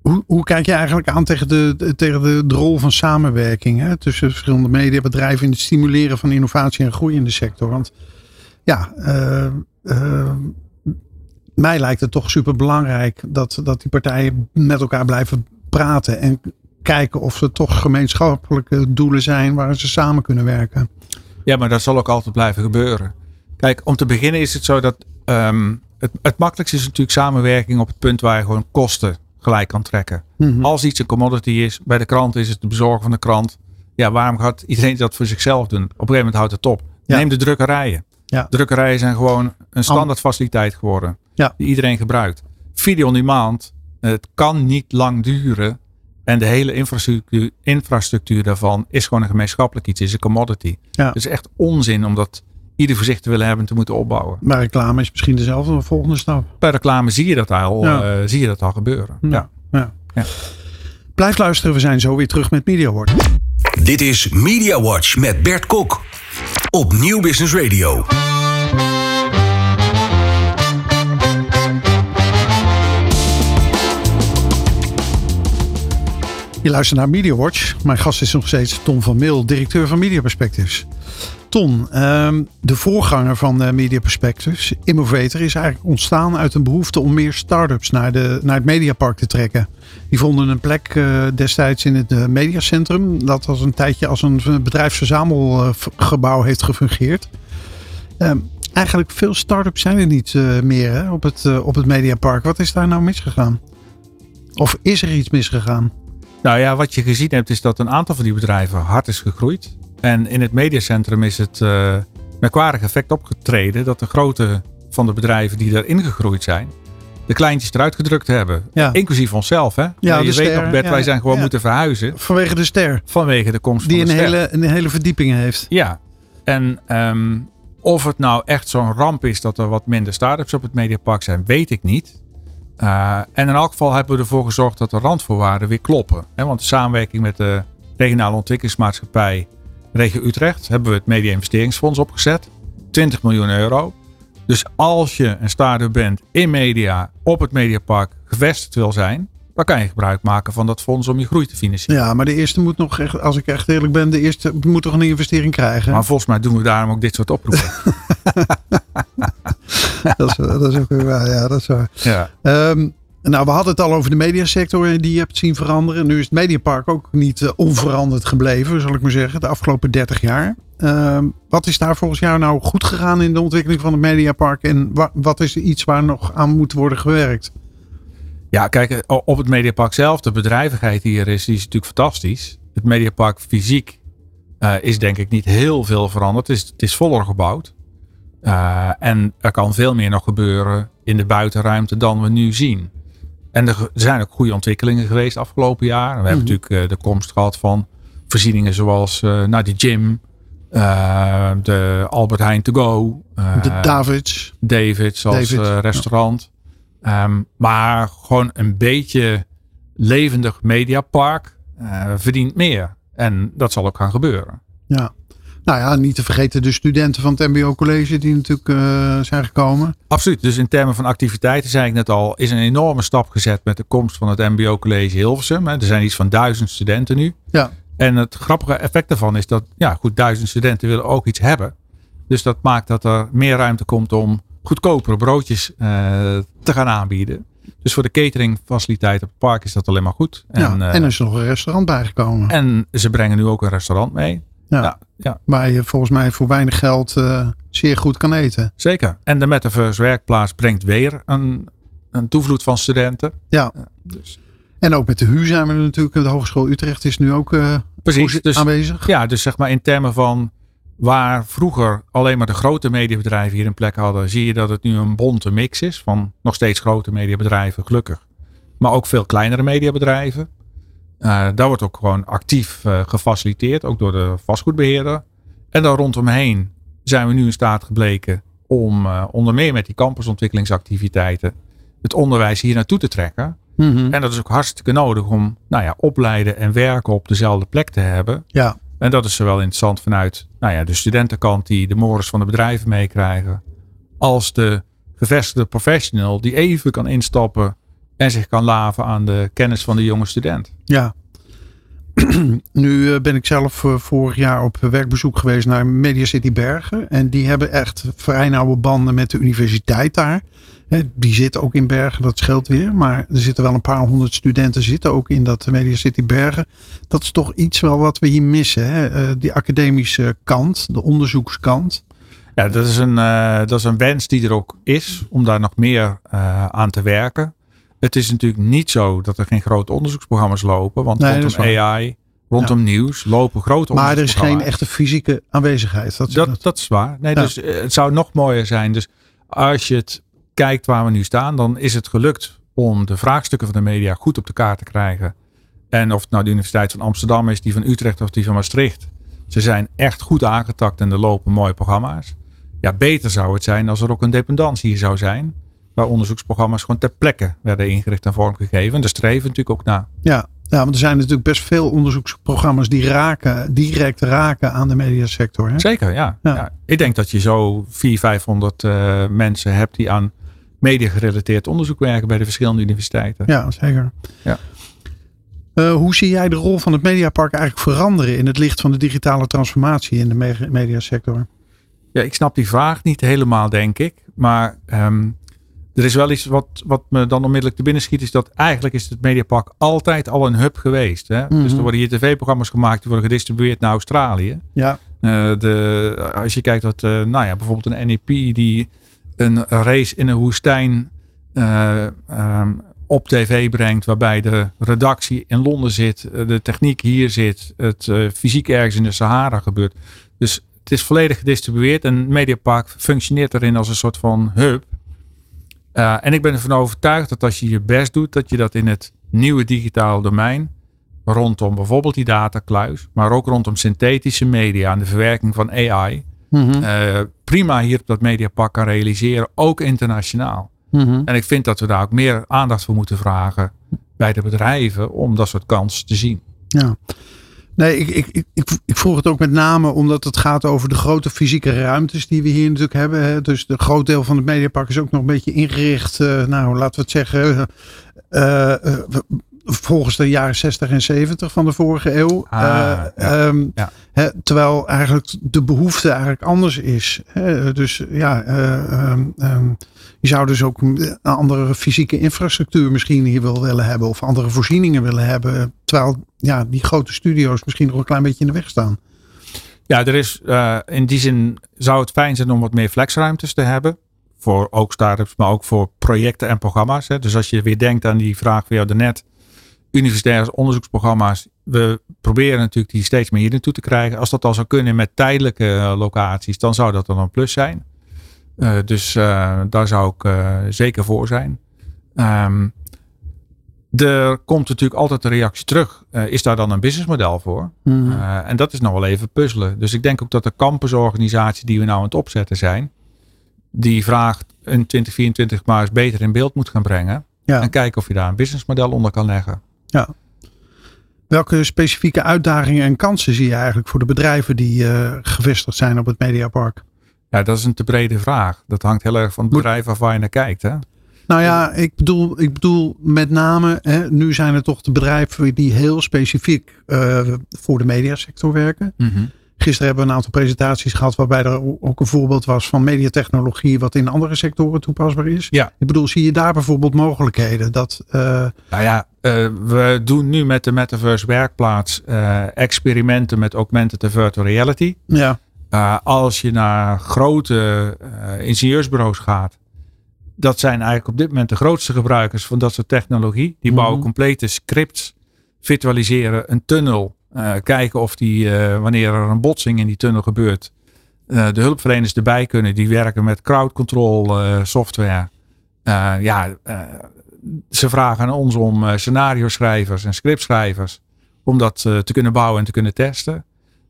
C: hoe, hoe kijk je eigenlijk aan tegen de, tegen de, rol van samenwerking hè, tussen verschillende mediabedrijven in het stimuleren van innovatie en groei in de sector? Want ja, eh, eh, mij lijkt het toch super belangrijk dat, dat die partijen met elkaar blijven praten en kijken of er toch gemeenschappelijke doelen zijn waar ze samen kunnen werken.
D: Ja, maar dat zal ook altijd blijven gebeuren. Kijk, om te beginnen is het zo dat ehm, het, het makkelijkste is natuurlijk samenwerking op het punt waar je gewoon kosten gelijk kan trekken.
C: Mhm.
D: Als iets een commodity is, bij de krant is het de bezorger van de krant. Ja, waarom gaat iedereen dat voor zichzelf doen? Op een gegeven moment houdt het op.
C: Ja.
D: Neem de drukkerijen.
C: Ja.
D: Drukkerijen zijn gewoon een standaard faciliteit geworden.
C: Ja.
D: Die iedereen gebruikt. Video on demand, het kan niet lang duren. En de hele infrastructuur, infrastructuur daarvan is gewoon een gemeenschappelijk iets, is een commodity.
C: Ja.
D: Het is echt onzin om dat ieder voor zich te willen hebben en te moeten opbouwen.
C: Maar reclame is misschien dezelfde volgende stap.
D: Bij reclame zie je dat al,
C: Ja.
D: eh, zie je dat al gebeuren. Ja.
C: Ja.
D: Ja.
C: Blijf luisteren, we zijn zo weer terug met MediaWord.
A: Dit is Media Watch met Bert Kok. Op Nieuw Business Radio.
C: Je luistert naar MediaWatch. Mijn gast is nog steeds Ton van Mil, directeur van Media Perspectives. Ton, ehm, de voorganger van eh, Media Perspectives, Innovator, is eigenlijk ontstaan uit een behoefte om meer start-ups naar, de, naar het Mediapark te trekken. Die vonden een plek eh, destijds in het eh, Mediacentrum, dat als een tijdje als een bedrijfsverzamelgebouw heeft gefungeerd. Ehm, eigenlijk veel start-ups zijn er niet meer hè, op, het, op het Mediapark. Wat is daar nou misgegaan? Of is er iets misgegaan?
D: Nou ja, wat je gezien hebt is dat een aantal van die bedrijven hard is gegroeid. En in het mediacentrum is het eh merkwaardig effect opgetreden dat de grote van de bedrijven die erin gegroeid zijn, de kleintjes eruit gedrukt hebben.
C: Ja.
D: Inclusief onszelf. Hè?
C: Ja,
D: je
C: de
D: weet
C: ster,
D: nog, Bert,
C: ja,
D: wij zijn gewoon
C: ja.
D: moeten verhuizen
C: Vanwege de ster.
D: vanwege de komst
C: Die
D: van
C: een
D: de ster.
C: hele, een hele verdieping heeft.
D: Ja, en ehm, of het nou echt zo'n ramp is dat er wat minder start-ups op het Mediapark zijn, weet ik niet. Uh, en in elk geval hebben we ervoor gezorgd dat de randvoorwaarden weer kloppen. Hè? Want de samenwerking met de regionale ontwikkelingsmaatschappij Regio Utrecht hebben we het Media Investeringsfonds opgezet. 20 miljoen euro. Dus als je een start-up bent in media op het Mediapark gevestigd wil zijn, dan kan je gebruik maken van dat fonds om je groei te financieren.
C: Ja, maar de eerste moet nog echt, als ik echt eerlijk ben, de eerste moet toch een investering krijgen.
D: Maar volgens mij doen we daarom ook dit soort oproepen.
C: dat, is, dat is ook weer waar. Ja, dat is waar.
D: ja.
C: Ehm, nou, we hadden het al over de mediasector die je hebt zien veranderen. Nu is het Mediapark ook niet eh, onveranderd gebleven, zal ik maar zeggen, de afgelopen 30 jaar. Ehm, wat is daar volgens jou nou goed gegaan in de ontwikkeling van het Mediapark? En wa- wat is er iets waar nog aan moet worden gewerkt?
D: Ja, kijk, eh, op het Mediapark zelf, de bedrijvigheid die er is, die is natuurlijk fantastisch. Het Mediapark fysiek eh, is denk ik niet heel veel veranderd. Het is, het is voller gebouwd. En er kan veel meer nog gebeuren in de buitenruimte dan we nu zien. En er, zijn ook goede ontwikkelingen geweest afgelopen jaar. We hebben natuurlijk eh, de komst gehad van voorzieningen zoals eh naar de gym, eh, de Albert Heijn to go,
C: De Davids.
D: David's als
C: David, ja.
D: restaurant. Ehm, maar gewoon een beetje levendig mediapark verdient meer. En dat zal ook gaan gebeuren.
C: Ja. Nou ja, niet te vergeten de studenten van het MBO College die natuurlijk eh, zijn gekomen.
D: Absoluut. Dus in termen van activiteiten, zei ik net al, is een enorme stap gezet met de komst van het MBO College Hilversum. Er zijn iets van duizend studenten nu.
C: Ja.
D: En het grappige effect daarvan is dat, ja, goed, duizend studenten willen ook iets hebben. Dus dat maakt dat er meer ruimte komt om goedkopere broodjes eh, te gaan aanbieden. Dus voor de cateringfaciliteit op het park is dat alleen maar goed. En,
C: En, ja.
D: eh,
C: en er is nog een restaurant bijgekomen.
D: en ze brengen nu ook een restaurant mee.
C: Ja.
D: Ja, ja,
C: Waar je volgens mij voor weinig geld eh, zeer goed kan eten.
D: zeker. En de Metaverse werkplaats brengt weer een, een toevloed van studenten.
C: Ja.
D: Dus,
C: En ook met de HU zijn we er natuurlijk. De Hogeschool Utrecht is nu ook eh,
D: precies. Dus,
C: aanwezig.
D: ja, dus zeg maar in termen van waar vroeger alleen maar de grote mediabedrijven hier een plek hadden, zie je dat het nu een bonte mix is van nog steeds grote mediabedrijven, gelukkig. Maar ook veel kleinere mediabedrijven. Eh, daar wordt ook gewoon actief eh, gefaciliteerd, ook door de vastgoedbeheerder. En dan rondomheen zijn we nu in staat gebleken om eh, onder meer met die campusontwikkelingsactiviteiten het onderwijs hier naartoe te trekken.
C: Mhm.
D: En dat is ook hartstikke nodig om nou ja, opleiden en werken op dezelfde plek te hebben.
C: Ja,
D: En dat is zowel interessant vanuit nou ja, de studentenkant die de mores van de bedrijven meekrijgen. Als de gevestigde professional die even kan instappen en zich kan laven aan de kennis van de jonge student.
C: ja. nu eh, ben ik zelf eh, vorig jaar op werkbezoek geweest naar Media City Bergen. En die hebben echt vrij nauwe banden met de universiteit daar. Die zitten ook in Bergen, dat scheelt weer. Maar er zitten wel een paar honderd studenten zitten ook in dat Media City Bergen. Dat is toch iets wel wat we hier missen. Hè? Eh, Die academische kant, de onderzoekskant.
D: Ja, dat is, een, dat is een wens die er ook is om daar nog meer aan te werken. Het is natuurlijk niet zo dat er geen grote onderzoeksprogramma's lopen. Want
C: Nee, is
D: rondom AI, rondom nieuws lopen grote
C: Maar er is geen
D: onderzoeksprogramma's.
C: echte fysieke aanwezigheid. Dat,
D: Dat, dat is waar. Nee,
C: Ja.
D: dus eh, het zou nog mooier zijn. Dus als je het kijkt waar we nu staan, dan is het gelukt om de vraagstukken van de media goed op de kaart te krijgen. En of het nou de Universiteit van Amsterdam is, die van Utrecht of die van Maastricht. Ze zijn echt goed aangetakt en er lopen mooie programma's. Ja, beter zou het zijn als er ook een dependantie hier zou zijn. Waar onderzoeksprogramma's gewoon ter plekke werden ingericht en vormgegeven. En daar streven we natuurlijk ook naar.
C: Ja, ja, want er zijn natuurlijk best veel onderzoeksprogramma's die raken, direct raken aan de mediasector. Hè?
D: Zeker, ja.
C: Ja.
D: ja. Ik denk dat je zo 400, 500 eh, mensen hebt die aan media gerelateerd onderzoek werken bij de verschillende universiteiten.
C: Ja, zeker.
D: Ja.
C: Eh, hoe zie jij de rol van het Mediapark eigenlijk veranderen in het licht van de digitale transformatie in de me- mediasector?
D: Ja, ik snap die vraag niet helemaal, denk ik. Maar ehm, er is wel iets wat, wat me dan onmiddellijk te binnen schiet. Is dat eigenlijk is het Mediapark altijd al een hub geweest. Hè? Dus
C: Mhm.
D: er worden hier tv-programma's gemaakt die worden gedistribueerd naar Australië.
C: Ja,
D: Eh, de, als je kijkt dat, eh, nou ja, bijvoorbeeld een NEP die een race in een woestijn eh, ehm, op tv brengt, waarbij de redactie in Londen zit, de techniek hier zit, het fysiek ergens in de Sahara gebeurt. Dus het is volledig gedistribueerd en Mediapark functioneert erin als een soort van hub. Eh, en ik ben ervan overtuigd dat als je je best doet, dat je dat in het nieuwe digitale domein, rondom bijvoorbeeld die datakluis, maar ook rondom synthetische media en de verwerking van AI,
C: Mhm.
D: eh, prima hier op dat mediapak kan realiseren, ook internationaal.
C: Mhm.
D: En ik vind dat we daar ook meer aandacht voor moeten vragen bij de bedrijven om dat soort kansen te zien.
C: ja. Nee, ik, ik, ik, ik- vroeg het ook met name omdat het gaat over de grote fysieke ruimtes die we hier natuurlijk hebben. Hè. Dus een groot deel van het Mediapark is ook nog een beetje ingericht, eh, nou laten we het zeggen, eh, volgens de jaren 60 en 70 van de vorige eeuw.
D: Ah,
C: Eh,
D: ja.
C: ehm,
D: Ja.
C: terwijl eigenlijk de behoefte eigenlijk anders is. Dus ja, eh, ehm, ehm, je zou dus ook een andere fysieke infrastructuur misschien hier wel willen hebben. Of andere voorzieningen willen hebben. Terwijl ja, die grote studio's misschien nog een klein beetje in de weg staan.
D: Ja, er is eh, in die zin zou het fijn zijn om wat meer flexruimtes te hebben. Voor ook start-ups, maar ook voor projecten en programma's. Hè. Dus als je weer denkt aan die vraag van jou daarnet. Universitaire onderzoeksprogramma's. We proberen natuurlijk die steeds meer hier naartoe te krijgen. Als dat al zou kunnen met tijdelijke eh, locaties, dan zou dat dan een plus zijn. Eh, dus eh, daar zou ik zeker voor zijn. Ehm, er komt natuurlijk altijd de reactie terug. Is daar dan een businessmodel voor? Uh, en dat is nog wel even puzzelen. Dus ik denk ook dat de campusorganisatie die we nou aan het opzetten zijn, die vraagt in 2024 maar eens beter in beeld moet gaan brengen.
C: Ja.
D: En kijken of je daar een businessmodel onder kan leggen.
C: Welke specifieke uitdagingen en kansen zie je eigenlijk voor de bedrijven die eh, gevestigd zijn op het Mediapark?
D: Ja, dat is een te brede vraag. Dat hangt heel erg van het bedrijf af waar je naar kijkt. Hè?
C: Nou ja, ik bedoel, ik bedoel met name, hè, nu zijn het toch de bedrijven die heel specifiek eh, voor de mediasector werken. Gisteren hebben we een aantal presentaties gehad waarbij er ook een voorbeeld was van mediatechnologie wat in andere sectoren toepasbaar is.
D: Ja.
C: Ik bedoel, zie je daar bijvoorbeeld mogelijkheden dat, eh,
D: Nou ja, eh, we doen nu met de Metaverse Werkplaats eh, experimenten met augmented en virtual reality.
C: ja,
D: Uh, als je naar grote ingenieursbureaus gaat, dat zijn eigenlijk op dit moment de grootste gebruikers van dat soort technologie. Die bouwen
C: Mhm.
D: complete scripts, virtualiseren een tunnel, kijken of die, wanneer er een botsing in die tunnel gebeurt, de hulpverleners erbij kunnen. Die werken met crowd control software. ja, ze vragen aan ons om scenario schrijvers en scriptschrijvers om dat te kunnen bouwen en te kunnen testen.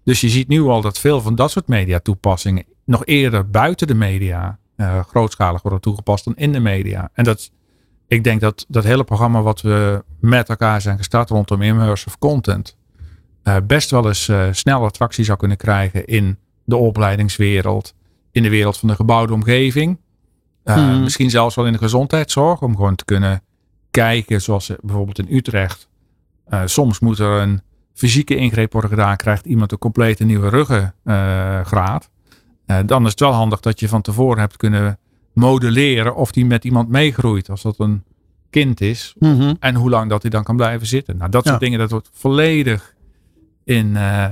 D: Dus je ziet nu al dat veel van dat soort media toepassingen nog eerder buiten de media uh, grootschalig worden toegepast dan in de media. En dat ik denk dat dat hele programma wat we met elkaar zijn gestart rondom immersive content. Best wel eens uh, snel attractie zou kunnen krijgen in de opleidingswereld. In de wereld van de gebouwde omgeving. Uh, hmm. Misschien zelfs wel in de gezondheidszorg. Om gewoon te kunnen kijken zoals bijvoorbeeld in Utrecht. soms moet er een fysieke ingreep worden gedaan. Krijgt iemand een complete nieuwe ruggengraat. dan is het wel handig dat je van tevoren hebt kunnen modelleren of die met iemand meegroeit. Als dat een kind is.
C: Mhm.
D: En hoe lang dat hij dan kan blijven zitten. Nou, dat soort dingen, dat wordt volledig in, uh,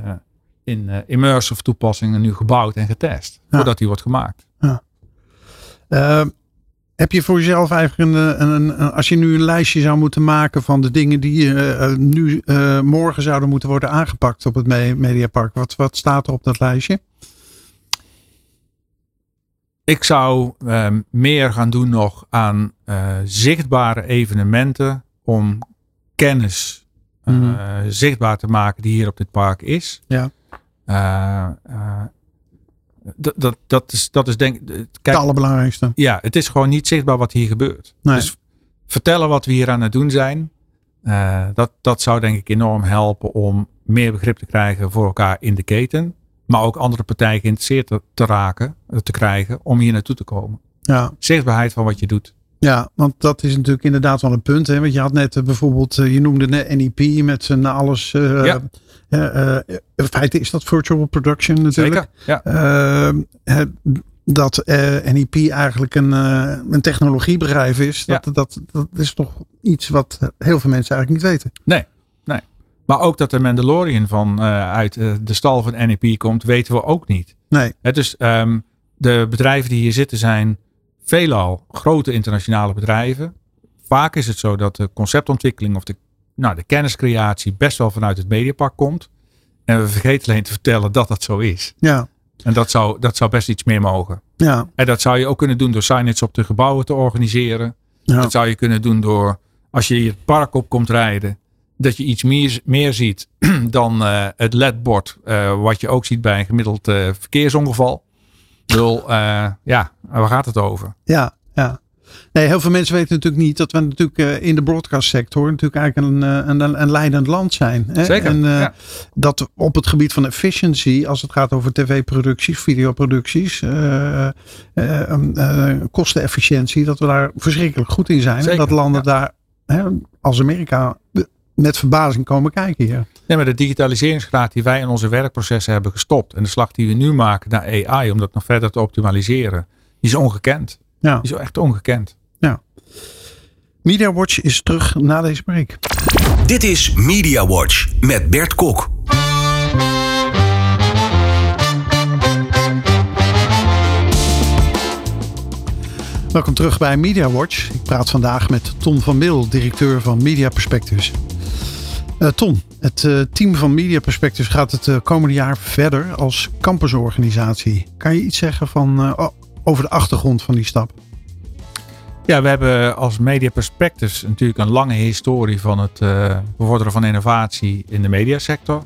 D: in uh, immersive toepassingen nu gebouwd en getest. Voordat die wordt gemaakt.
C: Ja. Uh, heb je voor jezelf eigenlijk een, een, een, als je nu een lijstje zou moeten maken van de dingen die nu morgen zouden moeten worden aangepakt op het Mediapark. Wat, wat staat er op dat lijstje?
D: Ik zou uh, meer gaan doen nog aan uh, zichtbare evenementen om kennis uh, mm. zichtbaar te maken die hier op dit park is.
C: Ja.
D: Dat, dat, dat, is, dat is denk ik.
C: Kijk, het allerbelangrijkste.
D: Ja, het is gewoon niet zichtbaar wat hier gebeurt.
C: Nee.
D: Dus vertellen wat we hier aan het doen zijn. dat, dat zou denk ik enorm helpen om meer begrip te krijgen voor elkaar in de keten maar ook andere partijen geïnteresseerd te, te raken, eh, te krijgen om hier naartoe te komen.
C: Ja.
D: Zichtbaarheid van wat je doit.
C: Ja, want dat is natuurlijk inderdaad wel een punt. Hè? Want je had net uh, bijvoorbeeld, uh, je noemde net NEP met zijn alles. Uh, ja. in feite is dat virtual production natuurlijk.
D: Zeker, ja.
C: dat NEP eigenlijk een, een technologiebedrijf is. Dat, ja. dat, dat is toch iets wat heel veel mensen eigenlijk niet weten.
D: Nee, maar ook dat de Mandalorian van, uh, uit uh, de stal van NEP komt, weten we ook niet.
C: Nee.
D: Het dus um, de bedrijven die hier zitten zijn veelal grote internationale bedrijven. Vaak is het zo dat de conceptontwikkeling of de, nou, de kenniscreatie best wel vanuit het mediapark komt. En we vergeten alleen te vertellen dat dat zo is.
C: Ja.
D: En dat zou, dat zou best iets meer mogen.
C: Ja.
D: En dat zou je ook kunnen doen door signage op de gebouwen te organiseren.
C: Ja.
D: Dat zou je kunnen doen door, als je hier het park op komt rijden, dat je iets meer, meer ziet dan uh, het ledbord. Uh, wat je ook ziet bij een gemiddeld uh, verkeersongeval. Bedoel, ja, waar gaat het over?
C: Ja, ja. Nee, heel veel mensen weten natuurlijk niet dat we natuurlijk in de broadcastsector natuurlijk eigenlijk een, een, een leidend land zijn. Hè?
D: Zeker.
C: En
D: ja.
C: dat op het gebied van efficiency, als het gaat over tv-producties, videoproducties, kostenefficiëntie, dat we daar verschrikkelijk goed in zijn.
D: Zeker.
C: En dat landen
D: ja.
C: daar hè, als Amerika met verbazing komen kijken hier.
D: Ja, maar de digitaliseringsgraad die wij in onze werkprocessen hebben gestopt. En de slag die we nu maken naar AI om dat nog verder te optimaliseren. Die is ongekend.
C: Ja.
D: Die is echt ongekend.
C: Ja. Media Watch is terug na deze break.
A: Dit is Media Watch met Bert Kok.
C: Welkom terug bij Media Watch. Ik praat vandaag met Tom van Mil, directeur van Media Perspectives. Uh, Tom, het uh, team van Media Perspectives gaat het uh, komende jaar verder als campusorganisatie. Kan je iets zeggen van, over de achtergrond van die stap?
D: Ja, we hebben als Media Perspectives natuurlijk een lange historie van het bevorderen van innovatie in de mediasector.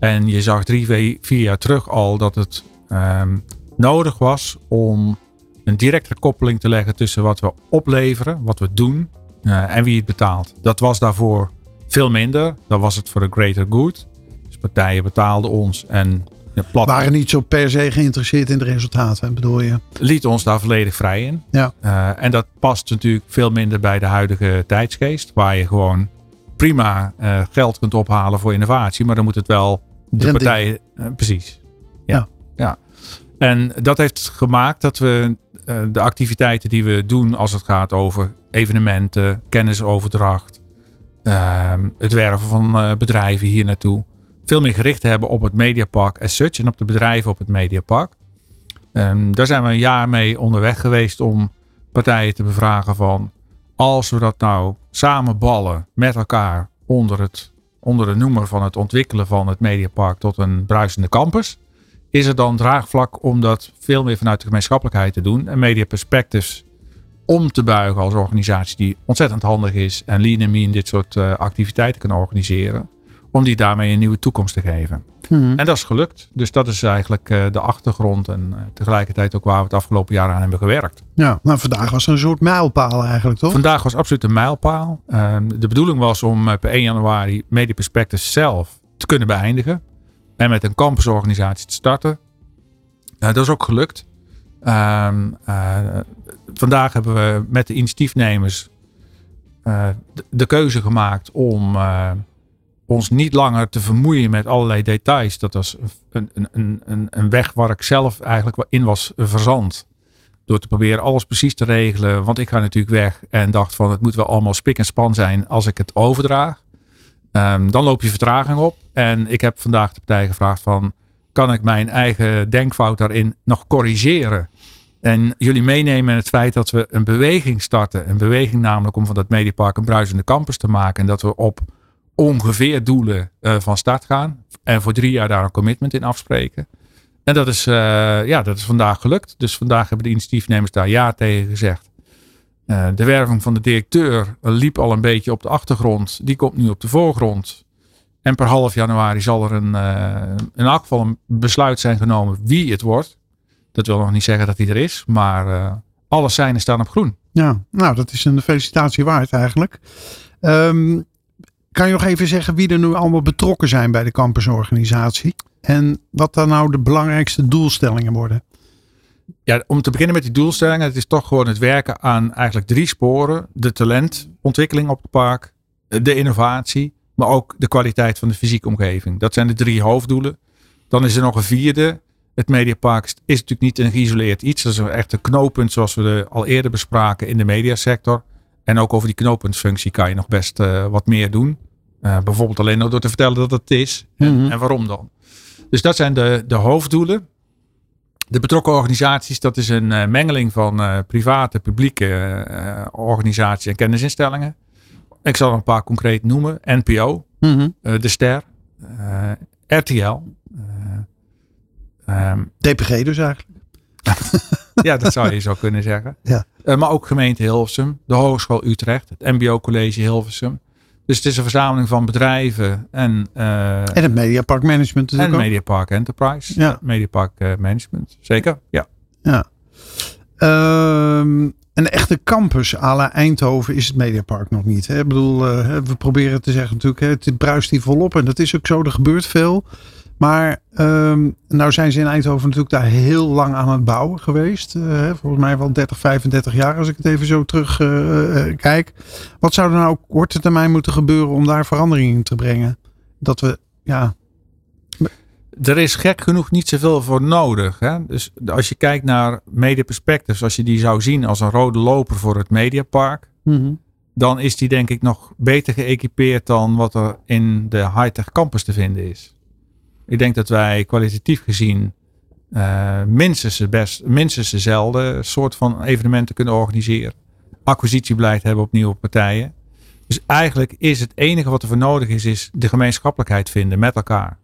D: En je zag drie, vier jaar terug al dat het ehm, nodig was om een directe koppeling te leggen tussen wat we opleveren, wat we doen uh, en wie het betaalt. Dat was daarvoor veel minder. Dan was het voor de greater good. Dus partijen betaalden ons en
C: ja, waren niet zo per se geïnteresseerd in de resultaten, bedoel je?
D: Liet ons daar volledig vrij in.
C: Ja.
D: Uh, en dat past natuurlijk veel minder bij de huidige tijdsgeest, waar je gewoon prima uh, geld kunt ophalen voor innovatie, maar dan moet het wel de partijen. precies. Ja.
C: Ja.
D: ja. En dat heeft gemaakt dat we uh, de activiteiten die we doen als het gaat over evenementen, kennisoverdracht, uh, het werven van uh, bedrijven hier naartoe, veel meer gericht hebben op het Mediapark as such en op de bedrijven op het Mediapark. Um, daar zijn we een jaar mee onderweg geweest om partijen te bevragen van als we dat nou samen ballen met elkaar onder, het, onder de noemer van het ontwikkelen van het Mediapark tot een bruisende campus is er dan draagvlak om dat veel meer vanuit de gemeenschappelijkheid te doen. En Media Perspectives om te buigen als organisatie die ontzettend handig is en lean en mean dit soort uh, activiteiten kan organiseren. Om die daarmee een nieuwe toekomst te geven.
C: Mhm.
D: En dat is gelukt. Dus dat is eigenlijk eh, de achtergrond en eh, tegelijkertijd ook waar we het afgelopen jaar aan hebben gewerkt.
C: Ja, nou vandaag was een soort mijlpaal eigenlijk, toch?
D: Vandaag was absoluut een mijlpaal. Ehm, de bedoeling was om eh, per 1 januari Media Perspectives zelf te kunnen beëindigen. En met een campusorganisatie te starten. Eh, dat is ook gelukt. Ehm, eh, vandaag hebben we met de initiatiefnemers de, de keuze gemaakt om ons niet langer te vermoeien met allerlei details. Dat was een, een, een, een- weg waar ik zelf eigenlijk in was verzand. Door te proberen alles precies te regelen. Want ik ga natuurlijk weg en dacht van het moet wel allemaal spik en span zijn als ik het overdraag. Ehm, dan loop je vertraging op. En ik heb vandaag de partij gevraagd van kan ik mijn eigen denkfout daarin nog corrigeren? En jullie meenemen in het feit dat we een beweging starten. Een beweging namelijk om van dat Mediapark een bruisende campus te maken. En dat we op ongeveer doelen eh, van start gaan. En voor drie jaar daar een commitment in afspreken. En dat is, eh, ja, dat is vandaag gelukt. Dus vandaag hebben de initiatiefnemers daar ja tegen gezegd. Eh, de werving van de directeur liep al een beetje op de achtergrond. Die komt nu op de voorgrond. En per half januari zal er een, in elk een besluit zijn genomen wie het wordt. Dat wil nog niet zeggen dat hij er is. Maar alle seinen staan op groen.
C: Ja, nou dat is een felicitatie waard eigenlijk. Ehm, kan je nog even zeggen wie er nu allemaal betrokken zijn bij de campusorganisatie? En wat dan nou de belangrijkste doelstellingen worden?
D: Ja, om te beginnen met die doelstellingen. Het is toch gewoon het werken aan eigenlijk drie sporen. De talentontwikkeling op het park. De innovatie. Maar ook de kwaliteit van de fysieke omgeving. Dat zijn de drie hoofddoelen. Dan is er nog een vierde. Het Mediapark is natuurlijk niet een geïsoleerd iets. Dat is echt een knooppunt zoals we al eerder bespraken in de mediasector. En ook over die knooppuntfunctie kan je nog best eh, wat meer doen. Eh, bijvoorbeeld alleen door te vertellen dat het is. En,
C: Mhm.
D: en waarom dan. Dus dat zijn de, de hoofddoelen. De betrokken organisaties, dat is een eh, mengeling van eh, private, publieke eh, organisaties en kennisinstellingen. Ik zal er een paar concreet noemen. NPO,
C: Mhm.
D: eh, De Ster, eh, RTL. eh, ehm,
C: DPG dus eigenlijk.
D: ja, dat zou je zo kunnen zeggen.
C: Ja.
D: Eh, maar ook gemeente Hilversum, de Hogeschool Utrecht, het MBO College Hilversum. Dus het is een verzameling van bedrijven en, eh,
C: En het Mediapark Management
D: en
C: ook.
D: Mediapark Enterprise.
C: Ja.
D: Mediapark eh, Management, zeker. Ja.
C: Ja. Ehm, een echte campus à la Eindhoven is het Mediapark nog niet. Hè? Ik bedoel, eh, we proberen te zeggen natuurlijk, hè, het bruist hier volop en dat is ook zo, er gebeurt veel. Maar ehm, nou zijn ze in Eindhoven natuurlijk daar heel lang aan het bouwen geweest. Eh, volgens mij wel 30, 35 jaar als ik het even zo terug eh, eh, kijk. Wat zou er nou op korte termijn moeten gebeuren om daar verandering in te brengen? Dat we, ja,
D: Er is gek genoeg niet zoveel voor nodig. Hè? Dus als je kijkt naar Media Perspectives, als je die zou zien als een rode loper voor het Mediapark, dan is die denk ik nog beter geëquipeerd dan wat er in de high-tech campus te vinden is. Ik denk dat wij kwalitatief gezien eh, minstens, best, minstens dezelfde soort van evenementen kunnen organiseren. Acquisitiebeleid hebben op nieuwe partijen. Dus eigenlijk is het enige wat er voor nodig is, is de gemeenschappelijkheid vinden met elkaar.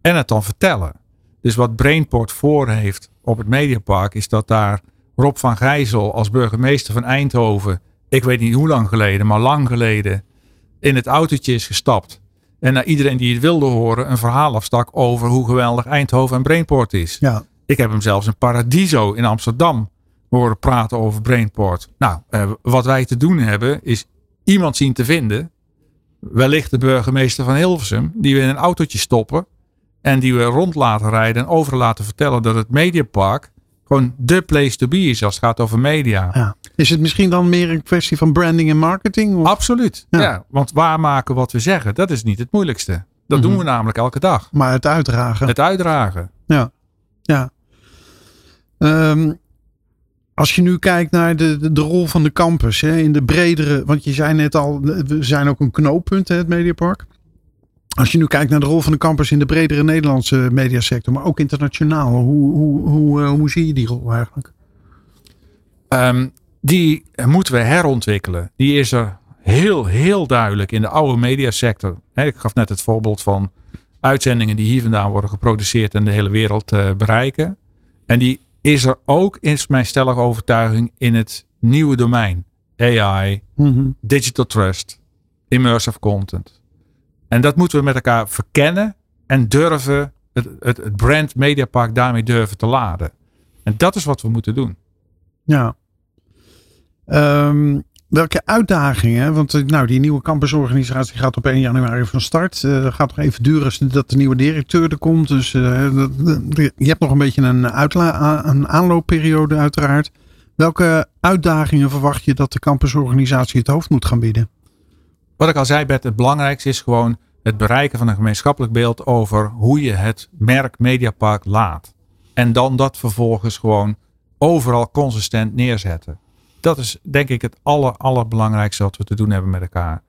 D: En het dan vertellen. Dus wat Brainport voor heeft op het Mediapark, is dat daar Rob van Gijzel als burgemeester van Eindhoven, ik weet niet hoe lang geleden, maar lang geleden, in het autootje is gestapt. En naar iedereen die het wilde horen, een verhaal afstak over hoe geweldig Eindhoven en Brainport is.
C: ja,
D: Ik heb hem zelfs in Paradiso in Amsterdam horen praten over Brainport. Nou, eh, wat wij te doen hebben, is iemand zien te vinden. Wellicht de burgemeester van Hilversum, die we in een autootje stoppen. En die we rond laten rijden en over laten vertellen dat het Mediapark gewoon de place to be is als het gaat over media.
C: ja. Is het misschien dan meer een kwestie van branding en marketing? Of?
D: Absoluut.
C: Ja.
D: Ja. want waarmaken wat we zeggen, dat is niet het moeilijkste. Dat doen we namelijk elke dag.
C: Maar het uitdragen.
D: Het uitdragen.
C: Ja, ja. Ehm, als je nu kijkt naar de, de, de rol van de campus hè, in de bredere, want je zei net al, we zijn ook een knooppunt, hè, het Mediapark. Als je nu kijkt naar de rol van de campus in de bredere Nederlandse mediasector, maar ook internationaal, hoe, hoe, hoe, eh, hoe zie je die rol eigenlijk?
D: Ehm, die moeten we herontwikkelen. Die is er heel, heel duidelijk in de oude mediasector. Ik gaf net het voorbeeld van uitzendingen die hier vandaan worden geproduceerd en de hele wereld eh, bereiken. En die is er ook, is mijn stellige overtuiging, in het nieuwe domein. AI, digital trust, immersive content. En dat moeten we met elkaar verkennen en durven het, het, brand Mediapark daarmee durven te laden. En dat is wat we moeten doen.
C: Ja. Um, welke uitdagingen, want eh, nou, die nieuwe campusorganisatie gaat op 1 januari van start. Uh, dat gaat nog even duren dat de nieuwe directeur er komt. Dus uh, je hebt nog een beetje een, een aanloopperiode uiteraard. Welke uitdagingen verwacht je dat de campusorganisatie het hoofd moet gaan bieden?
D: Wat ik al zei, Bert, het belangrijkste is gewoon het bereiken van een gemeenschappelijk beeld over hoe je het merk Mediapark laat. En dan dat vervolgens gewoon overal consistent neerzetten. Dat is denk ik het aller, allerbelangrijkste wat we te doen hebben met elkaar.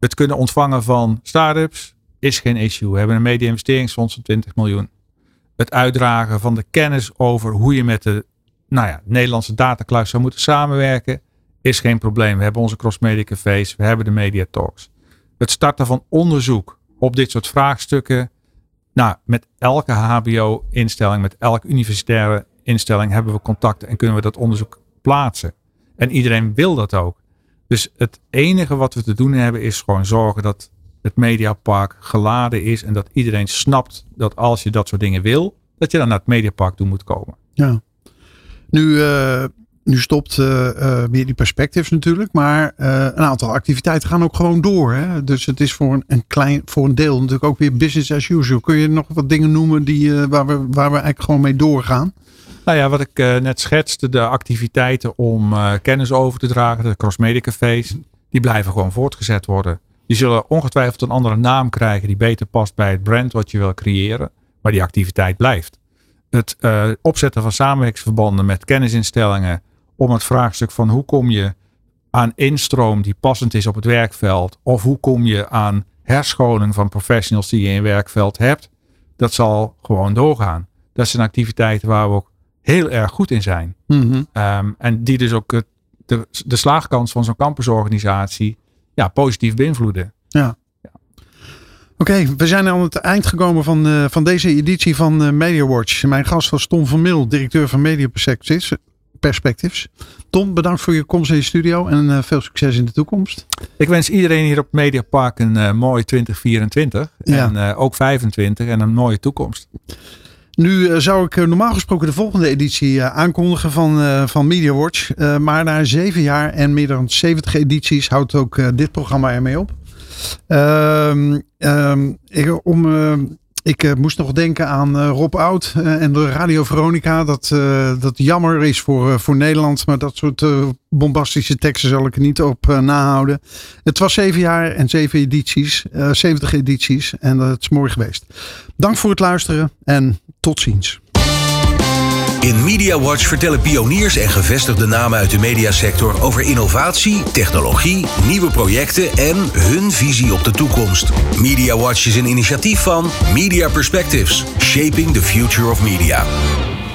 D: Het kunnen ontvangen van start-ups is geen issue. We hebben een media-investeringsfonds van 20 miljoen. Het uitdragen van de kennis over hoe je met de nou ja, Nederlandse datacluis zou moeten samenwerken, is geen probleem. We hebben onze cross-media cafés, we hebben de media talks. Het starten van onderzoek op dit soort vraagstukken. Nou, met elke HBO-instelling, met elke universitaire instelling hebben we contacten en kunnen we dat onderzoek plaatsen. En iedereen wil dat ook. Dus het enige wat we te doen hebben is gewoon zorgen dat het Mediapark geladen is en dat iedereen snapt dat als je dat soort dingen wil, dat je dan naar het Mediapark toe moet komen.
C: Ja. Nu, uh, nu stopt weer die perspectives natuurlijk, maar een aantal activiteiten gaan ook gewoon door. Hè? Dus het is voor een, een, klein, voor een deel natuurlijk ook weer business as usual. Kun je nog wat dingen noemen die, waar, we, waar we eigenlijk gewoon mee doorgaan?
D: Nou ja, wat ik net schetste, de activiteiten om kennis over te dragen, de cross-media cafés, die blijven gewoon voortgezet worden. Die zullen ongetwijfeld een andere naam krijgen die beter past bij het brand wat je wil creëren, maar die activiteit blijft het opzetten van samenwerkingsverbanden met kennisinstellingen om het vraagstuk van hoe kom je aan instroom die passend is op het werkveld of hoe kom je aan herscholing van professionals die je in je werkveld hebt, dat zal gewoon doorgaan. Dat zijn activiteiten waar we ook heel erg goed in zijn. Mm -hmm. um, en die dus ook de, de slaagkans van zo'n campusorganisatie ja, positief beïnvloeden.
C: Ja. Oké, we zijn aan het eind gekomen van, uh, van deze editie van uh, Media Watch. Mijn gast was Tom van Mil, directeur van Media Perspectives. Tom, bedankt voor je komst in je studio en uh, veel succes in de toekomst.
D: Ik wens iedereen hier op Media Park een mooi 2024 ja. en ook 25 en een mooie toekomst.
C: Nu zou ik normaal gesproken de volgende editie aankondigen van, van Media Watch. maar na zeven jaar en meer dan 70 edities houdt ook dit programma ermee op. Um, um, ik, om, ik uh, moest nog denken aan uh, Rob Oud en de Radio Veronica. Dat, dat jammer is voor, voor Nederland. Maar dat soort bombastische teksten zal ik er niet op nahouden. Het was zeven jaar en zeven edities. 70 edities. En dat is mooi geweest. Dank voor het luisteren en tot ziens.
A: In Media Watch vertellen pioniers en gevestigde namen uit de mediasector over innovatie, technologie, nieuwe projecten en hun visie op de toekomst. Media Watch is een initiatief van Media Perspectives, Shaping the Future of Media.